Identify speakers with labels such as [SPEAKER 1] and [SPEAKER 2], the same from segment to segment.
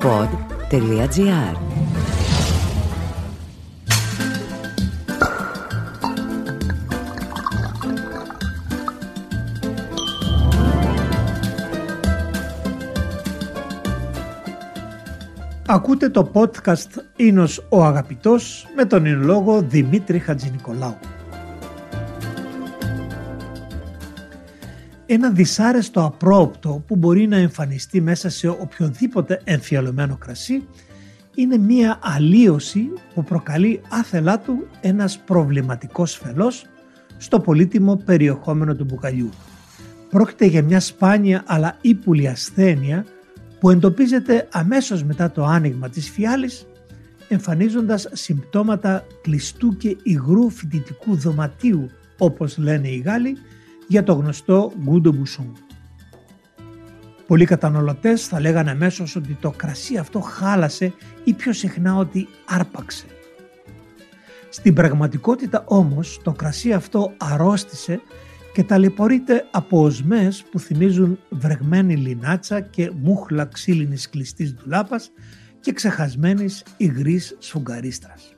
[SPEAKER 1] pod.gr
[SPEAKER 2] Ακούτε το podcast «Ίνος ο Αγαπητός» με τον εινολόγο Δημήτρη Χατζηνικολάου. Ένα δυσάρεστο απρόπτο που μπορεί να εμφανιστεί μέσα σε οποιοδήποτε εμφιαλωμένο κρασί είναι μία αλλίωση που προκαλεί άθελά του ένας προβληματικός φελός στο πολύτιμο περιεχόμενο του μπουκαλιού. Πρόκειται για μια σπάνια αλλά ύπουλη ασθένεια που εντοπίζεται αμέσως μετά το άνοιγμα της φιάλης εμφανίζοντας συμπτώματα κλειστού και υγρού φοιτητικού δωματίου όπως λένε οι Γάλλοι για το γνωστό Γκούντο Μπουσόν. Πολλοί καταναλωτές θα λέγανε αμέσως ότι το κρασί αυτό χάλασε ή πιο συχνά ότι άρπαξε. Στην πραγματικότητα όμως το κρασί αυτό αρρώστησε και ταλαιπωρείται από οσμές που θυμίζουν βρεγμένη λινάτσα και μούχλα ξύλινης κλειστής ντουλάπας και ξεχασμένης υγρής σφουγγαρίστρας.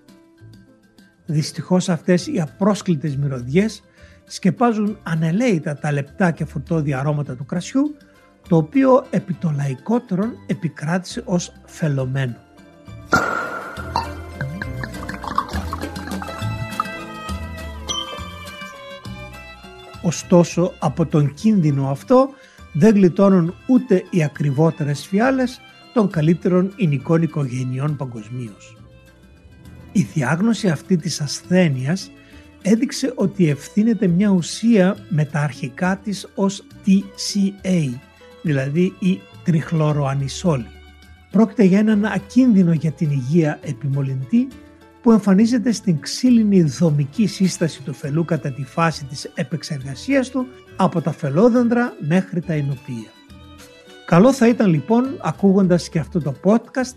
[SPEAKER 2] Δυστυχώς αυτές οι απρόσκλητες μυρωδιές σκεπάζουν ανελαίητα τα λεπτά και φωτόδια αρώματα του κρασιού, το οποίο επί το λαϊκότερον επικράτησε ως φελωμένο. Ωστόσο από τον κίνδυνο αυτό δεν γλιτώνουν ούτε οι ακριβότερες φιάλες των καλύτερων ηνικών οικογενειών παγκοσμίως. Η διάγνωση αυτή της ασθένειας έδειξε ότι ευθύνεται μια ουσία με τα αρχικά της ως TCA, δηλαδή η τριχλωροανισόλη. Πρόκειται για έναν ακίνδυνο για την υγεία επιμολυντή που εμφανίζεται στην ξύλινη δομική σύσταση του φελού κατά τη φάση της επεξεργασίας του από τα φελόδεντρα μέχρι τα εινοπία. Καλό θα ήταν λοιπόν, ακούγοντας και αυτό το podcast,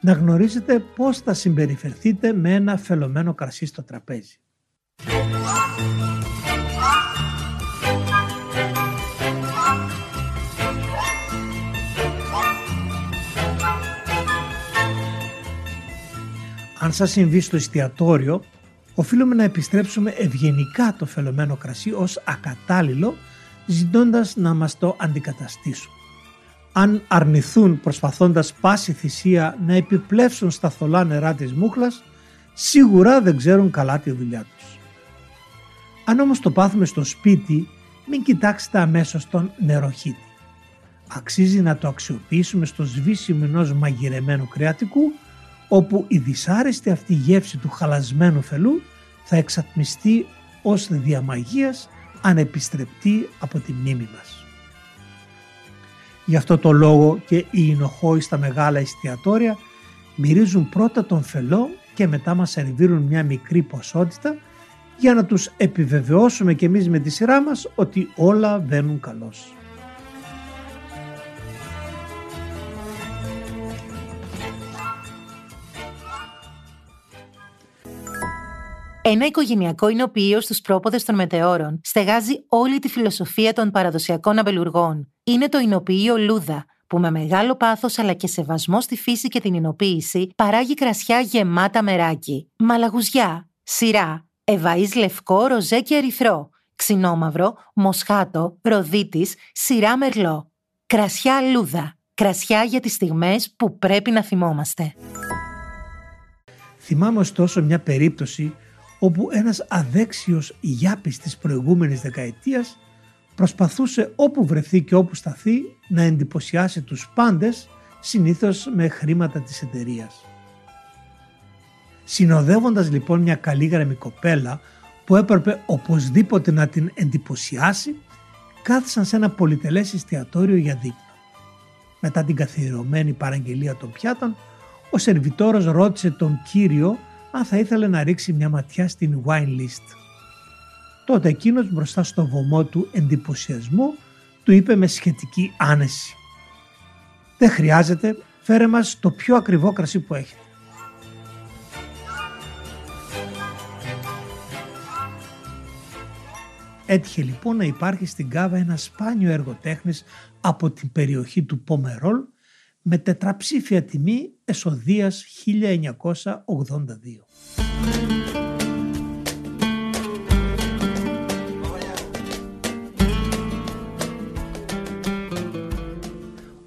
[SPEAKER 2] να γνωρίζετε πώς θα συμπεριφερθείτε με ένα φελωμένο κρασί στο τραπέζι. Αν σας συμβεί στο εστιατόριο, οφείλουμε να επιστρέψουμε ευγενικά το φελωμένο κρασί ως ακατάλληλο, ζητώντας να μας το αντικαταστήσουν. Αν αρνηθούν προσπαθώντας πάση θυσία να επιπλέψουν στα θολά νερά της μούχλας, σίγουρα δεν ξέρουν καλά τη δουλειά τους. Αν όμως το πάθουμε στο σπίτι, μην κοιτάξετε αμέσως τον νεροχύτη. Αξίζει να το αξιοποιήσουμε στο σβήσιμο ενός μαγειρεμένου κρεατικού όπου η δυσάρεστη αυτή γεύση του χαλασμένου φελού θα εξατμιστεί ως διαμαγείας ανεπιστρεπτή από τη μνήμη μας. Γι' αυτό το λόγο και οι εινοχώοι στα μεγάλα εστιατόρια μυρίζουν πρώτα τον φελό και μετά μας σερβίρουν μια μικρή ποσότητα για να τους επιβεβαιώσουμε και εμείς με τη σειρά μας ότι όλα βαίνουν καλώς.
[SPEAKER 3] Ένα οικογενειακό εινοποιείο στους πρόποδες των μετεώρων στεγάζει όλη τη φιλοσοφία των παραδοσιακών αμπελουργών. Είναι το εινοποιείο Λούδα, που με μεγάλο πάθος αλλά και σεβασμό στη φύση και την εινοποίηση παράγει κρασιά γεμάτα μεράκι. Μαλαγουζιά, σειρά, ευαή λευκό, ροζέ και ερυθρό, ξινόμαυρο, μοσχάτο, ροδίτης, σειρά μερλό. Κρασιά Λούδα. Κρασιά για τις στιγμές που πρέπει να θυμόμαστε.
[SPEAKER 2] Θυμάμαι ωστόσο μια περίπτωση όπου ένας αδέξιος γιάπης της προηγούμενης δεκαετίας προσπαθούσε όπου βρεθεί και όπου σταθεί να εντυπωσιάσει τους πάντες συνήθως με χρήματα της εταιρείας. Συνοδεύοντας λοιπόν μια καλή γραμμή κοπέλα που έπρεπε οπωσδήποτε να την εντυπωσιάσει κάθισαν σε ένα πολυτελές εστιατόριο για δείπνο. Μετά την καθιερωμένη παραγγελία των πιάτων ο σερβιτόρος ρώτησε τον κύριο αν θα ήθελε να ρίξει μια ματιά στην wine list. Τότε εκείνος μπροστά στο βωμό του εντυπωσιασμού του είπε με σχετική άνεση «Δεν χρειάζεται, φέρε μας το πιο ακριβό κρασί που έχετε». Έτυχε λοιπόν να υπάρχει στην Κάβα ένα σπάνιο έργο τέχνης από την περιοχή του Πομερόλ με τετραψήφια τιμή εσοδείας 1982.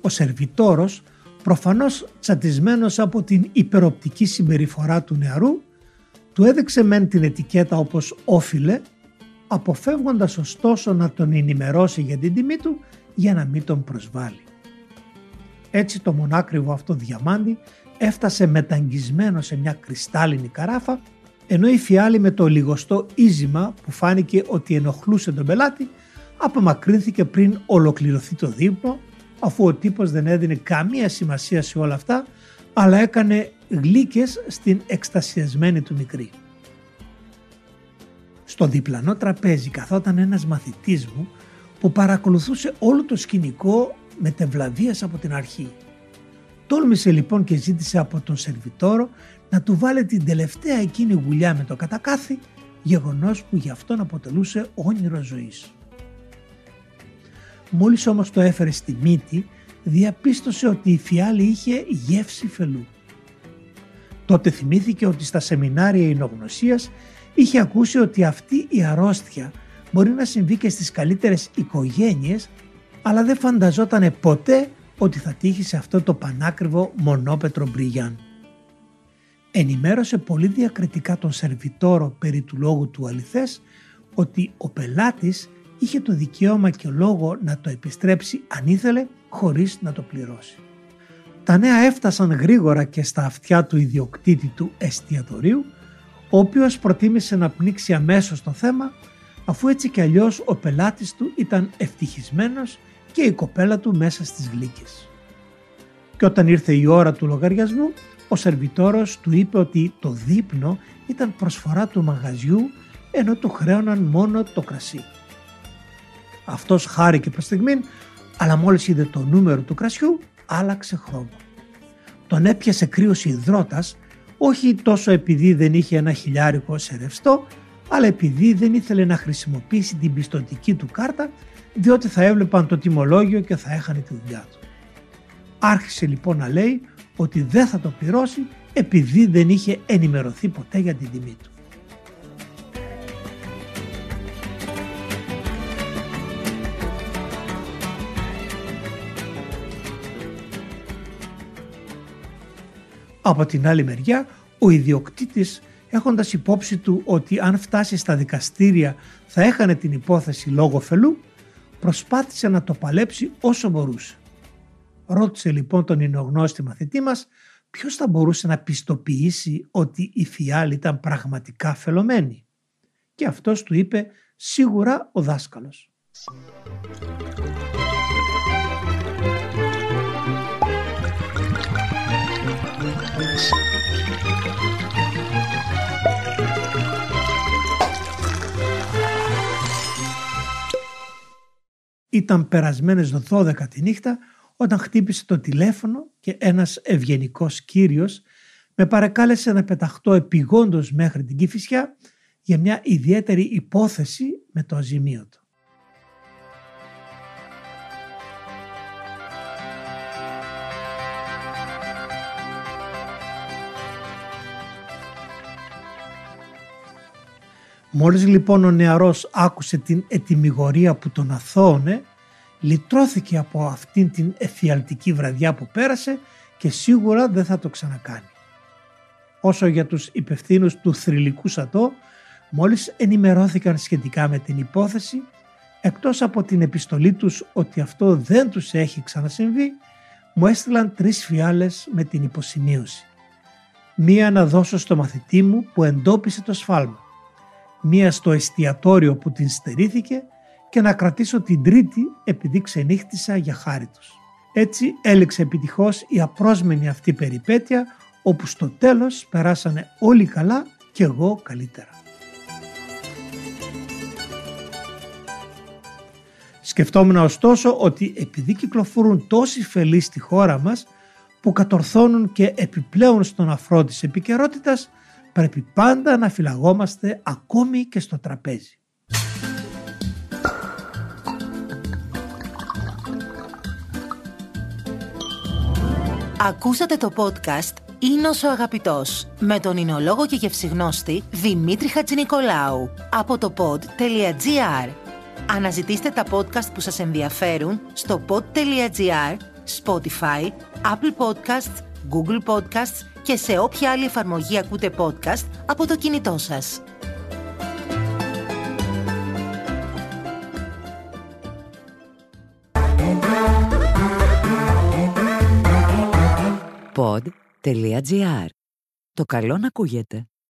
[SPEAKER 2] Ο σερβιτόρος, προφανώς τσατισμένος από την υπεροπτική συμπεριφορά του νεαρού, του έδειξε μεν την ετικέτα όπως όφιλε, αποφεύγοντας ωστόσο να τον ενημερώσει για την τιμή του για να μην τον προσβάλλει. Έτσι το μονάκριβο αυτό διαμάντι έφτασε μεταγγισμένο σε μια κρυστάλλινη καράφα ενώ η φιάλη με το λιγοστό ίζημα που φάνηκε ότι ενοχλούσε τον πελάτη απομακρύνθηκε πριν ολοκληρωθεί το δείπνο αφού ο τύπος δεν έδινε καμία σημασία σε όλα αυτά αλλά έκανε γλύκες στην εκστασιασμένη του μικρή. Στο διπλανό τραπέζι καθόταν ένας μαθητής μου που παρακολουθούσε όλο το σκηνικό με τευλαβίας από την αρχή. Τόλμησε λοιπόν και ζήτησε από τον σερβιτόρο να του βάλει την τελευταία εκείνη γουλιά με το κατακάθι, γεγονός που γι' αυτόν αποτελούσε όνειρο ζωής. Μόλις όμως το έφερε στη μύτη, διαπίστωσε ότι η φιάλη είχε γεύση φελού. Τότε θυμήθηκε ότι στα σεμινάρια εινογνωσίας είχε ακούσει ότι αυτή η αρρώστια μπορεί να συμβεί και στις καλύτερες οικογένειες, αλλά δεν φανταζόταν ποτέ ότι θα τύχει σε αυτό το πανάκριβο μονόπετρο μπριγιάν. Ενημέρωσε πολύ διακριτικά τον σερβιτόρο περί του λόγου του αληθές ότι ο πελάτης είχε το δικαίωμα και λόγο να το επιστρέψει αν ήθελε χωρίς να το πληρώσει. Τα νέα έφτασαν γρήγορα και στα αυτιά του ιδιοκτήτη του εστιατορίου, ο οποίος προτίμησε να πνίξει αμέσως το θέμα, αφού έτσι κι αλλιώς ο πελάτης του ήταν ευτυχισμένος και η κοπέλα του μέσα στις γλύκες. Και όταν ήρθε η ώρα του λογαριασμού, ο σερβιτόρος του είπε ότι το δείπνο ήταν προσφορά του μαγαζιού ενώ του χρέωναν μόνο το κρασί. Αυτός χάρηκε προς στιγμήν, αλλά μόλις είδε το νούμερο του κρασιού, άλλαξε χρώμα. Τον έπιασε κρύος υδρότας, όχι τόσο επειδή δεν είχε ένα χιλιάρικο σε ρευστό, αλλά επειδή δεν ήθελε να χρησιμοποιήσει την πιστοτική του κάρτα, διότι θα έβλεπαν το τιμολόγιο και θα έχανε τη δουλειά του. Άρχισε λοιπόν να λέει ότι δεν θα το πληρώσει επειδή δεν είχε ενημερωθεί ποτέ για την τιμή του. Από την άλλη μεριά, ο ιδιοκτήτης έχοντας υπόψη του ότι αν φτάσει στα δικαστήρια θα έχανε την υπόθεση λόγω φελού, προσπάθησε να το παλέψει όσο μπορούσε. Ρώτησε λοιπόν τον εινογνώστη μαθητή μας ποιος θα μπορούσε να πιστοποιήσει ότι η φιάλη ήταν πραγματικά φελωμένη. Και αυτός του είπε σίγουρα ο δάσκαλος. Ήταν περασμένες 12 τη νύχτα όταν χτύπησε το τηλέφωνο και ένας ευγενικός κύριος με παρακάλεσε να πεταχτώ επιγόντως μέχρι την Κηφισιά για μια ιδιαίτερη υπόθεση με το αζημίωτο. Μόλις λοιπόν ο νεαρός άκουσε την ετοιμιγορία που τον αθώωνε, λυτρώθηκε από αυτήν την εφιαλτική βραδιά που πέρασε και σίγουρα δεν θα το ξανακάνει. Όσο για τους υπευθύνους του θρηλυκού σατό, μόλις ενημερώθηκαν σχετικά με την υπόθεση, εκτός από την επιστολή τους ότι αυτό δεν τους έχει ξανασυμβεί, μου έστειλαν τρεις φιάλες με την υποσημείωση. Μία να δώσω στο μαθητή μου που εντόπισε το σφάλμα μία στο εστιατόριο που την στερήθηκε και να κρατήσω την τρίτη επειδή ξενύχτησα για χάρη τους. Έτσι έληξε επιτυχώς η απρόσμενη αυτή περιπέτεια όπου στο τέλος περάσανε όλοι καλά και εγώ καλύτερα. Σκεφτόμουν ωστόσο ότι επειδή κυκλοφορούν τόσοι φελοί στη χώρα μας που κατορθώνουν και επιπλέον στον αφρό της επικαιρότητας, πρέπει πάντα να φυλαγόμαστε ακόμη και στο τραπέζι.
[SPEAKER 3] Ακούσατε το podcast «Είναι ο αγαπητός» με τον εινολόγο και γευσιγνώστη Δημήτρη Χατζηνικολάου από το pod.gr. Αναζητήστε τα podcast που σας ενδιαφέρουν στο pod.gr, Spotify, Apple Podcasts, Google Podcasts και σε όποια άλλη εφαρμογή ακούτε podcast από το κινητό σας.
[SPEAKER 1] Pod.gr. Το καλό να ακούγεται.